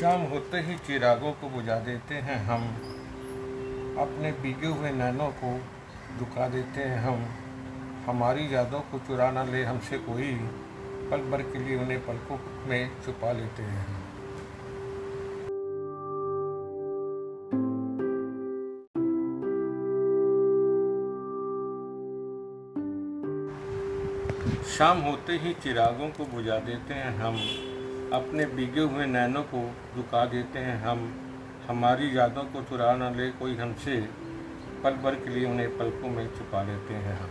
शाम होते ही चिरागों को बुझा देते हैं हम। अपने बीगे हुए नैनों को दुखा देते हैं हम। हमारी यादों को चुरा ना ले हमसे कोई। पल भर के लिए उन्हें पलकों में छुपा लेते हैं हम। शाम होते ही चिरागों को बुझा देते हैं हम। अपने बिगे हुए नैनों को झुका देते हैं। हम, हमारी यादों को चुरा न ले कोई हमसे। पल भर के लिए उन्हें पलकों में छुपा लेते हैं हम।